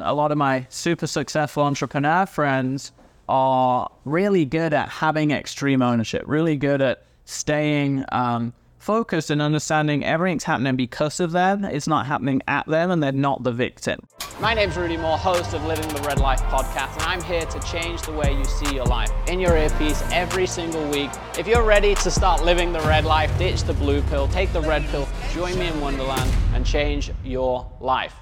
A lot of my super successful entrepreneur friends are really good at having extreme ownership, really good at staying um, focused and understanding everything's happening because of them. It's not happening at them and they're not the victim. My name's Rudy Mawer, host of Living the Red Life podcast, and I'm here to change the way you see your life in your earpiece every single week. If you're ready to start living the red life, ditch the blue pill, take the red pill, join me in Wonderland, and change your life.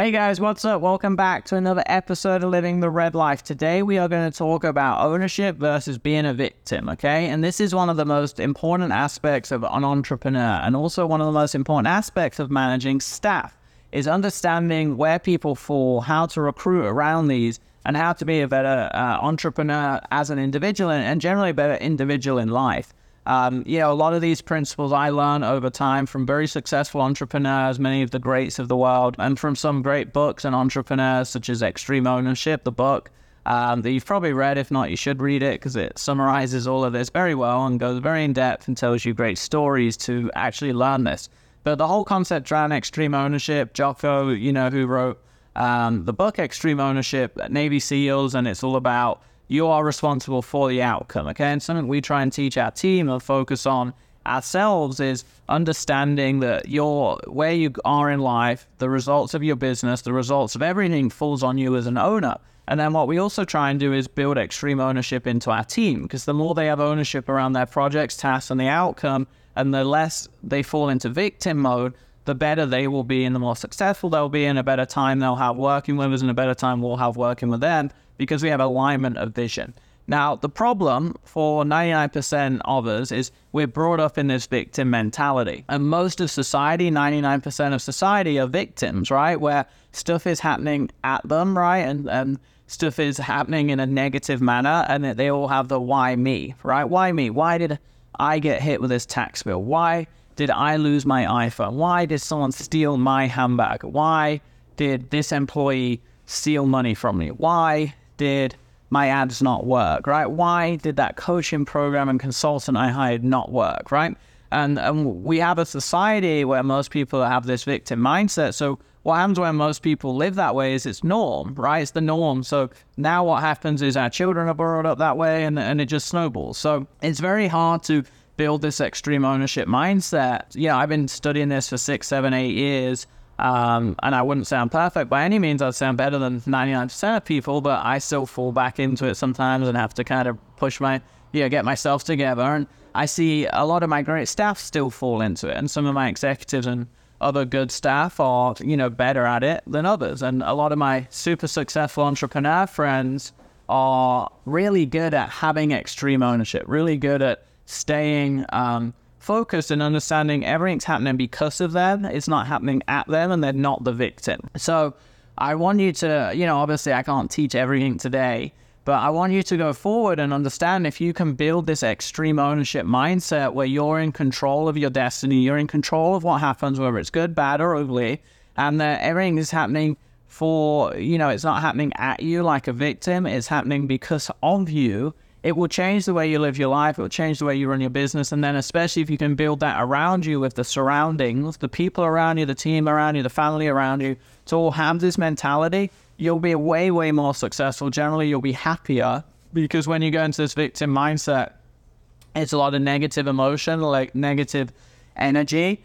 Hey guys, what's up? Welcome back to another episode of Living the Red Life. Today we are going to talk about ownership versus being a victim, okay? And this is one of the most important aspects of an entrepreneur and also one of the most important aspects of managing staff is understanding where people fall, how to recruit around these, and how to be a better uh, entrepreneur as an individual and generally a better individual in life. Um, you know, a lot of these principles I learned over time from very successful entrepreneurs, many of the greats of the world, and from some great books and entrepreneurs such as Extreme Ownership, the book um, that you've probably read. If not, you should read it because it summarizes all of this very well and goes very in depth and tells you great stories to actually learn this. But the whole concept around extreme ownership, Jocko, you know, who wrote um, the book Extreme Ownership, Navy SEALs, and it's all about you are responsible for the outcome. Okay, and something we try and teach our team and focus on ourselves is understanding that your where you are in life, the results of your business, the results of everything falls on you as an owner. And then what we also try and do is build extreme ownership into our team because the more they have ownership around their projects, tasks, and the outcome, and the less they fall into victim mode, the better they will be and the more successful they'll be, and a better time they'll have working with us, and a better time we'll have working with them because we have alignment of vision. Now, the problem for 99% of us is we're brought up in this victim mentality. And most of society, 99% of society, are victims, right? Where stuff is happening at them, right? And, and stuff is happening in a negative manner, and they all have the why me, right? Why me? Why did I get hit with this tax bill? Why did I lose my iPhone? Why did someone steal my handbag? Why did this employee steal money from me? Why did my ads not work, right? Why did that coaching program and consultant I hired not work, right? And, and we have a society where most people have this victim mindset. So what happens when most people live that way is it's norm, right? It's the norm. So now what happens is our children are brought up that way and, and it just snowballs. So it's very hard to build this extreme ownership mindset. Yeah, I've been studying this for six, seven, eight years. Um, and I wouldn't sound perfect by any means. I'd sound better than 99% of people, but I still fall back into it sometimes and have to kind of push my, yeah, get myself together. And I see a lot of my great staff still fall into it. And some of my executives and other good staff are, you know, better at it than others. And a lot of my super successful entrepreneur friends are really good at having extreme ownership, really good at staying, um, focused and understanding everything's happening because of them. It's not happening at them and they're not the victim. So I want you to, you know, obviously I can't teach everything today, but I want you to go forward and understand if you can build this extreme ownership mindset where you're in control of your destiny, you're in control of what happens, whether it's good, bad, or ugly, and that everything is happening for, you know, it's not happening at you like a victim, it's happening because of you it will change the way you live your life. It will change the way you run your business. And then, especially if you can build that around you with the surroundings, the people around you, the team around you, the family around you, to all have this mentality, you'll be way, way more successful. Generally, you'll be happier because when you go into this victim mindset, it's a lot of negative emotion, like negative energy.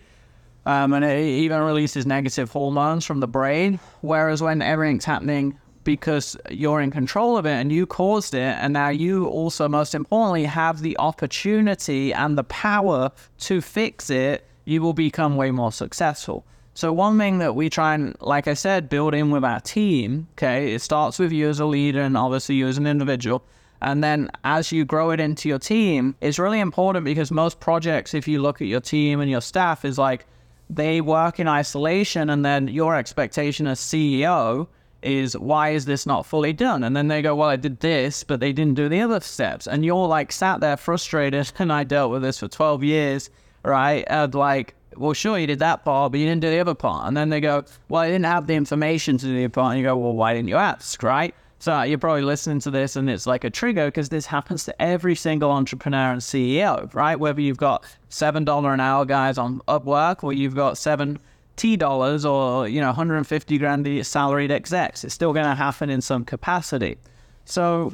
Um, and it even releases negative hormones from the brain. Whereas when everything's happening because you're in control of it and you caused it. And now you also, most importantly, have the opportunity and the power to fix it. You will become way more successful. So, one thing that we try and, like I said, build in with our team, okay, it starts with you as a leader and obviously you as an individual. And then as you grow it into your team, it's really important because most projects, if you look at your team and your staff, is like they work in isolation and then your expectation as CEO is why is this not fully done? And then they go, well, I did this, but they didn't do the other steps. And you're like sat there frustrated. And I dealt with this for 12 years, right? And like, well, sure, you did that part, but you didn't do the other part. And then they go, well, I didn't have the information to do the part. And you go, well, why didn't you ask, right? So uh, you're probably listening to this and it's like a trigger because this happens to every single entrepreneur and CEO, right? Whether you've got $7 an hour guys on Upwork or you've got seven T dollars or you know 150 grand salaried execs. It's still going to happen in some capacity. So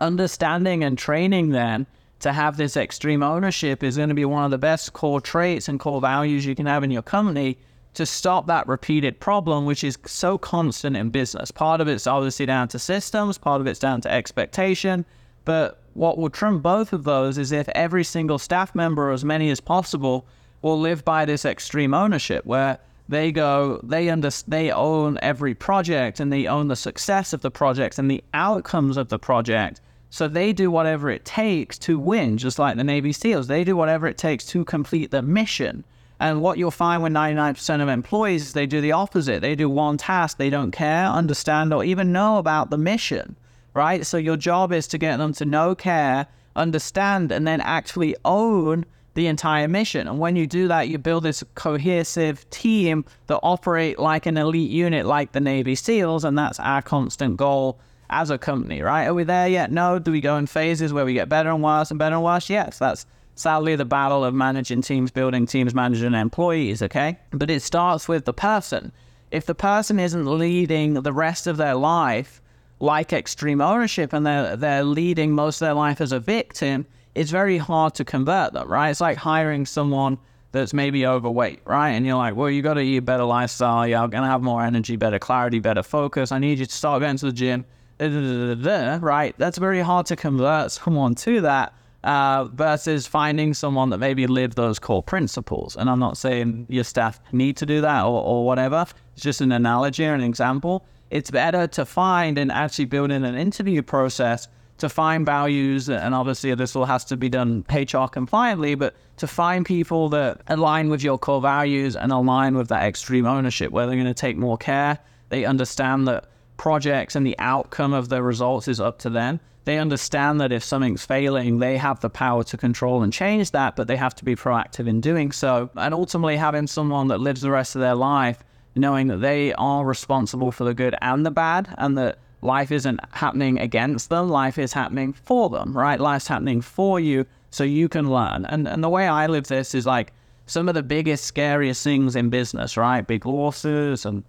understanding and training then to have this extreme ownership is going to be one of the best core traits and core values you can have in your company to stop that repeated problem, which is so constant in business. Part of it's obviously down to systems, part of it's down to expectation. But what will trim both of those is if every single staff member, or as many as possible, will live by this extreme ownership where they go, they under, they own every project and they own the success of the project and the outcomes of the project. So they do whatever it takes to win, just like the Navy SEALs. They do whatever it takes to complete the mission. And what you'll find with 99% of employees is they do the opposite. They do one task, they don't care, understand, or even know about the mission, right? So your job is to get them to know, care, understand, and then actually own the entire mission. And when you do that, you build this cohesive team that operate like an elite unit, like the Navy SEALs, and that's our constant goal as a company, right? Are we there yet? No. Do we go in phases where we get better and worse and better and worse? Yes, that's sadly the battle of managing teams, building teams, managing employees, okay? But it starts with the person. If the person isn't leading the rest of their life like extreme ownership and they're, they're leading most of their life as a victim, it's very hard to convert them, right? It's like hiring someone that's maybe overweight, right? And you're like, well, you got to eat a better lifestyle. You're going to have more energy, better clarity, better focus. I need you to start going to the gym, right? That's very hard to convert someone to that uh, versus finding someone that maybe live those core principles. And I'm not saying your staff need to do that or, or whatever. It's just an analogy or an example. It's better to find and actually build in an interview process to find values, and obviously this all has to be done HR compliantly, but to find people that align with your core values and align with that extreme ownership, where they're going to take more care, they understand that projects and the outcome of the results is up to them. They understand that if something's failing, they have the power to control and change that, but they have to be proactive in doing so. And ultimately, having someone that lives the rest of their life knowing that they are responsible for the good and the bad, and that life isn't happening against them, life is happening for them, right? Life's happening for you so you can learn. And, and the way I live this is like some of the biggest, scariest things in business, right? Big losses and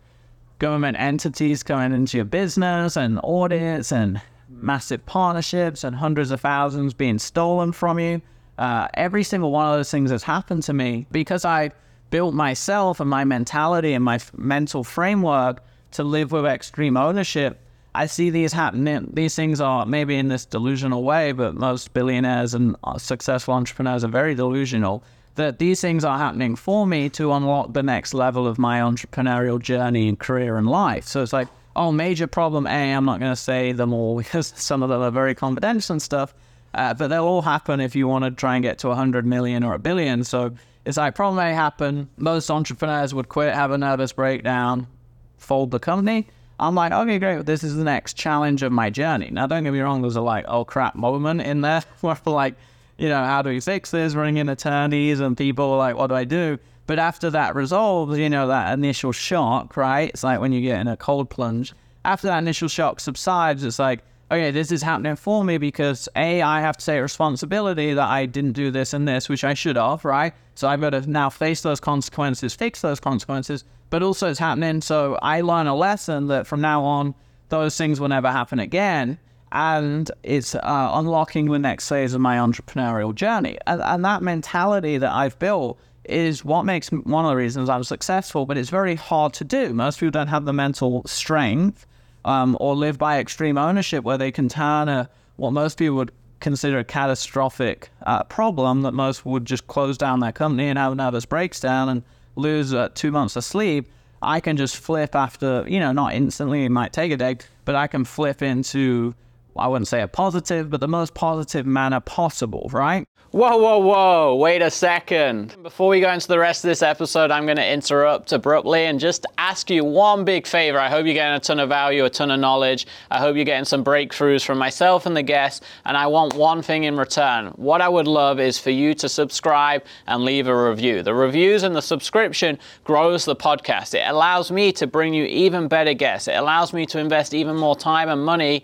government entities coming into your business and audits and massive partnerships and hundreds of thousands being stolen from you. Uh, every single one of those things has happened to me because I built myself and my mentality and my f- mental framework to live with extreme ownership. I see these happening. These things are maybe in this delusional way, but most billionaires and uh, successful entrepreneurs are very delusional that these things are happening for me to unlock the next level of my entrepreneurial journey and career and life. So it's like, oh, major problem A, I'm not going to say them all because some of them are very confidential and stuff, uh, but they'll all happen if you want to try and get to 100 million or a billion. So it's like, problem A happen. Most entrepreneurs would quit, have a nervous breakdown, fold the company. I'm like, okay, great. This is the next challenge of my journey. Now, don't get me wrong. There's a like, oh crap moment in there where like, you know, how do we fix this? Running in attorneys and people are like, what do I do? But after that resolves, you know, that initial shock, right? It's like when you get in a cold plunge. After that initial shock subsides, it's like, okay, this is happening for me because A, I have to take responsibility that I didn't do this and this, which I should have, right? So I've got to now face those consequences, fix those consequences, but also it's happening. So I learn a lesson that from now on, those things will never happen again. And it's uh, unlocking the next phase of my entrepreneurial journey. And, and that mentality that I've built is what makes one of the reasons I'm successful, but it's very hard to do. Most people don't have the mental strength um, or live by extreme ownership where they can turn a, what most people would consider a catastrophic uh, problem that most would just close down their company and have nervous breakdown and lose uh, two months of sleep. I can just flip after, you know, not instantly, it might take a day, but I can flip into, I wouldn't say a positive, but the most positive manner possible, right? Whoa, whoa, whoa, wait a second. Before we go into the rest of this episode, I'm going to interrupt abruptly and just ask you one big favor. I hope you're getting a ton of value, a ton of knowledge. I hope you're getting some breakthroughs from myself and the guests. And I want one thing in return. What I would love is for you to subscribe and leave a review. The reviews and the subscription grows the podcast. It allows me to bring you even better guests. It allows me to invest even more time and money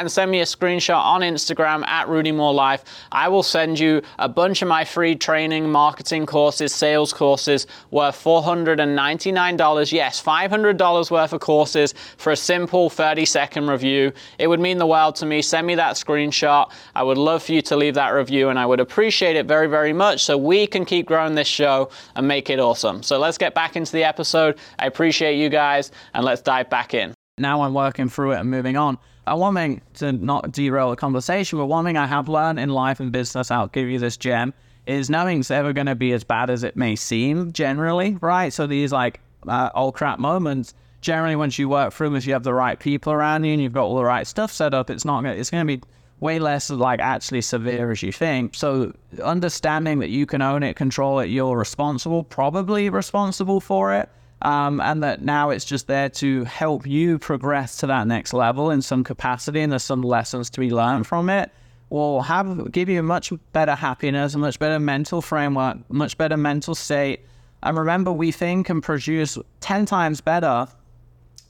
and send me a screenshot on Instagram at Rudy Mawer Life, I will send you a bunch of my free training, marketing courses, sales courses worth $499. Yes, $500 worth of courses for a simple 30 second review. It would mean the world to me. Send me that screenshot. I would love for you to leave that review and I would appreciate it very, very much so we can keep growing this show and make it awesome. So let's get back into the episode. I appreciate you guys and let's dive back in now I'm working through it and moving on. And one thing to not derail the conversation, but one thing I have learned in life and business, I'll give you this gem, is nothing's ever going to be as bad as it may seem generally, right? So these like uh, old crap moments, generally once you work through them, if you have the right people around you and you've got all the right stuff set up, it's not it's going to be way less like actually severe as you think. So understanding that you can own it, control it, you're responsible, probably responsible for it um, and that now it's just there to help you progress to that next level in some capacity, and there's some lessons to be learned from it. Will have give you a much better happiness, a much better mental framework, much better mental state. And remember, we think and produce ten times better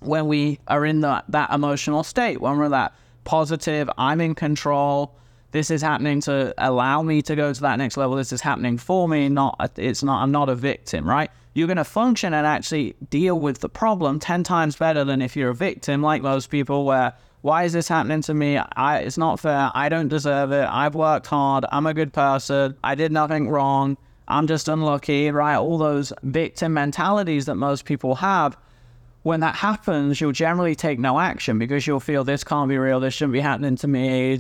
when we are in that that emotional state, when we're that positive, I'm in control. This is happening to allow me to go to that next level. This is happening for me. Not it's not. I'm not a victim, right? You're going to function and actually deal with the problem 10 times better than if you're a victim, like most people, where why is this happening to me? I, it's not fair. I don't deserve it. I've worked hard. I'm a good person. I did nothing wrong. I'm just unlucky, right? All those victim mentalities that most people have. When that happens, you'll generally take no action because you'll feel this can't be real. This shouldn't be happening to me.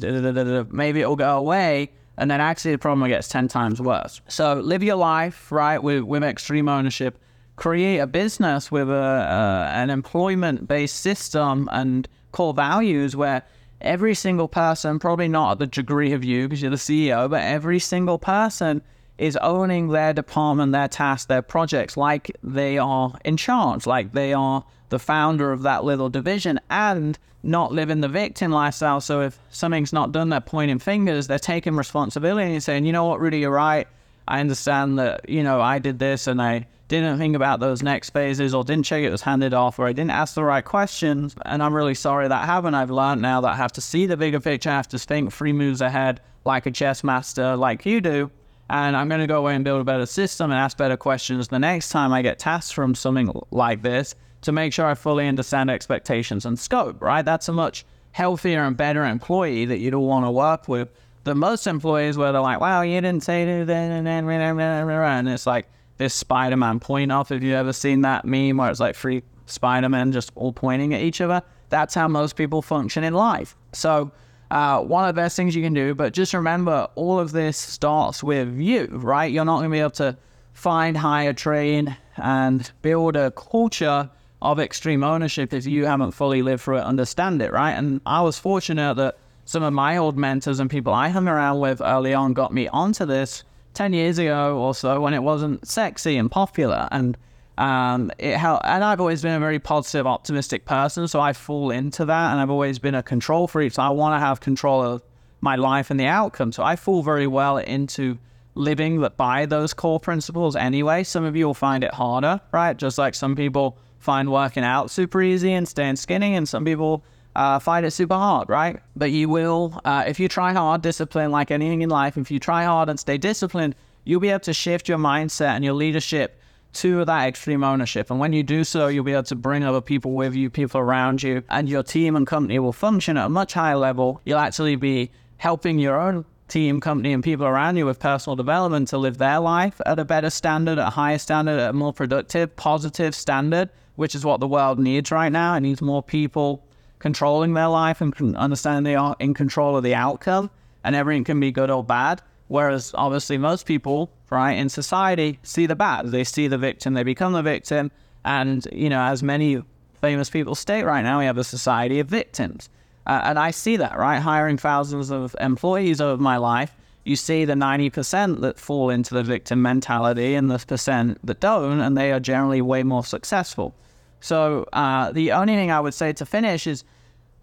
Maybe it'll go away and then actually the problem gets 10 times worse. So live your life, right, with, with extreme ownership. Create a business with a, uh, an employment based system and core values where every single person, probably not at the degree of you because you're the CEO, but every single person is owning their department, their task, their projects like they are in charge, like they are the founder of that little division and not living the victim lifestyle. So if something's not done, they're pointing fingers, they're taking responsibility and saying, you know what, Rudy, you're right. I understand that, you know, I did this and I didn't think about those next phases or didn't check it was handed off or I didn't ask the right questions. And I'm really sorry that happened. I've learned now that I have to see the bigger picture. I have to think three moves ahead like a chess master like you do. And I'm going to go away and build a better system and ask better questions the next time I get tasks from something like this to make sure I fully understand expectations and scope, right? That's a much healthier and better employee that you'd all want to work with than most employees where they're like, wow, you didn't say that, and then and then and then." And it's like this Spider-Man point off. Have you ever seen that meme where it's like three Spider-Men just all pointing at each other? That's how most people function in life. So uh, one of the best things you can do, but just remember all of this starts with you, right? You're not going to be able to find, hire, train, and build a culture of extreme ownership if you haven't fully lived through it, understand it, right? And I was fortunate that some of my old mentors and people I hung around with early on got me onto this 10 years ago or so when it wasn't sexy and popular. And um, it helped, and I've always been a very positive, optimistic person, so I fall into that. And I've always been a control freak, so I want to have control of my life and the outcome. So I fall very well into living by those core principles anyway. Some of you will find it harder, right? Just like some people find working out super easy and staying skinny, and some people uh, find it super hard, right? But you will, uh, if you try hard, discipline like anything in life, if you try hard and stay disciplined, you'll be able to shift your mindset and your leadership to that extreme ownership. And when you do so, you'll be able to bring other people with you, people around you, and your team and company will function at a much higher level. You'll actually be helping your own team, company, and people around you with personal development to live their life at a better standard, at a higher standard, at a more productive, positive standard which is what the world needs right now. It needs more people controlling their life and understanding they are in control of the outcome, and everything can be good or bad. Whereas obviously most people, right, in society see the bad. They see the victim, they become the victim, and you know, as many famous people state right now, we have a society of victims. Uh, and I see that, right? Hiring thousands of employees over my life, you see the 90% that fall into the victim mentality and the percent that don't, and they are generally way more successful. So uh, the only thing I would say to finish is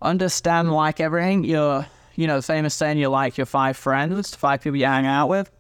understand like everything. You're, you know, famous saying you like your five friends, five people you hang out with.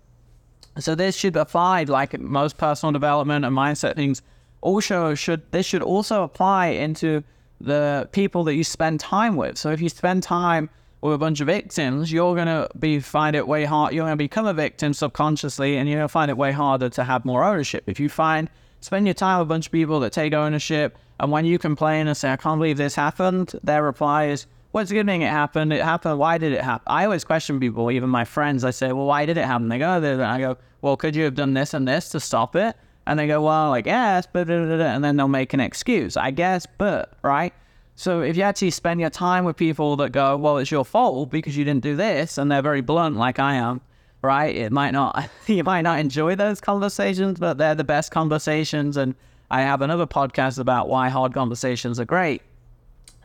So this should apply like most personal development and mindset things. Also, should this should also apply into the people that you spend time with. So if you spend time with a bunch of victims, you're gonna be find it way hard. You're gonna become a victim subconsciously, and you're gonna find it way harder to have more ownership. If you find spend your time with a bunch of people that take ownership, and when you complain and say, "I can't believe this happened," their reply is, "What's good thing it happened? It happened. Why did it happen?" I always question people, even my friends. I say, "Well, why did it happen?" They go, oh, "I go, well, could you have done this and this to stop it?" And they go, "Well, I guess," but and then they'll make an excuse. I guess, but right. So if you actually spend your time with people that go, well, it's your fault because you didn't do this, and they're very blunt like I am, right? It might not, you might not enjoy those conversations, but they're the best conversations. And I have another podcast about why hard conversations are great.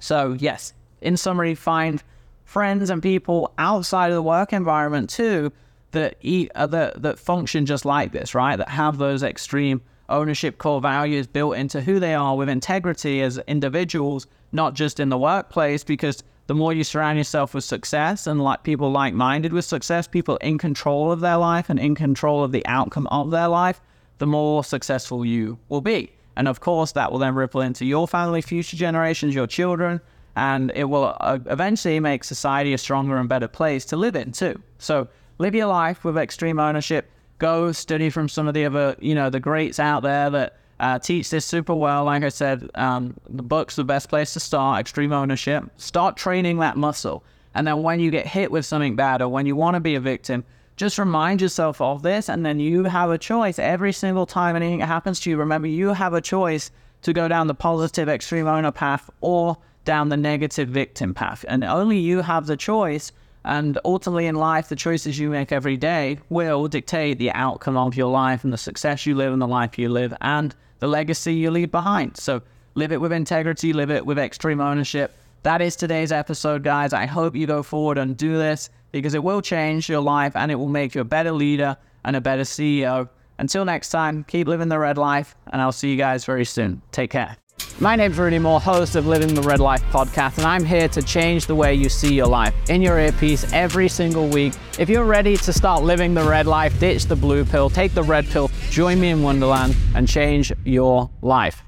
So yes, in summary, find friends and people outside of the work environment too that eat, uh, that that function just like this, right? That have those extreme ownership core values built into who they are with integrity as individuals, not just in the workplace, because the more you surround yourself with success and like people like minded with success, people in control of their life and in control of the outcome of their life, the more successful you will be. And of course, that will then ripple into your family, future generations, your children, and it will uh, eventually make society a stronger and better place to live in too. So live your life with extreme ownership go study from some of the other, you know, the greats out there that uh, teach this super well. Like I said, um, the book's the best place to start. Extreme ownership. Start training that muscle, and then when you get hit with something bad or when you want to be a victim, just remind yourself of this, and then you have a choice every single time anything happens to you. Remember, you have a choice to go down the positive extreme owner path or down the negative victim path, and only you have the choice and ultimately in life, the choices you make every day will dictate the outcome of your life and the success you live and the life you live and the legacy you leave behind. So live it with integrity, live it with extreme ownership. That is today's episode, guys. I hope you go forward and do this because it will change your life and it will make you a better leader and a better CEO. Until next time, keep living the red life, and I'll see you guys very soon. Take care. My name's Rudy Mawer, host of Living the Red Life podcast, and I'm here to change the way you see your life in your earpiece every single week. If you're ready to start living the red life, ditch the blue pill, take the red pill, join me in Wonderland, and change your life.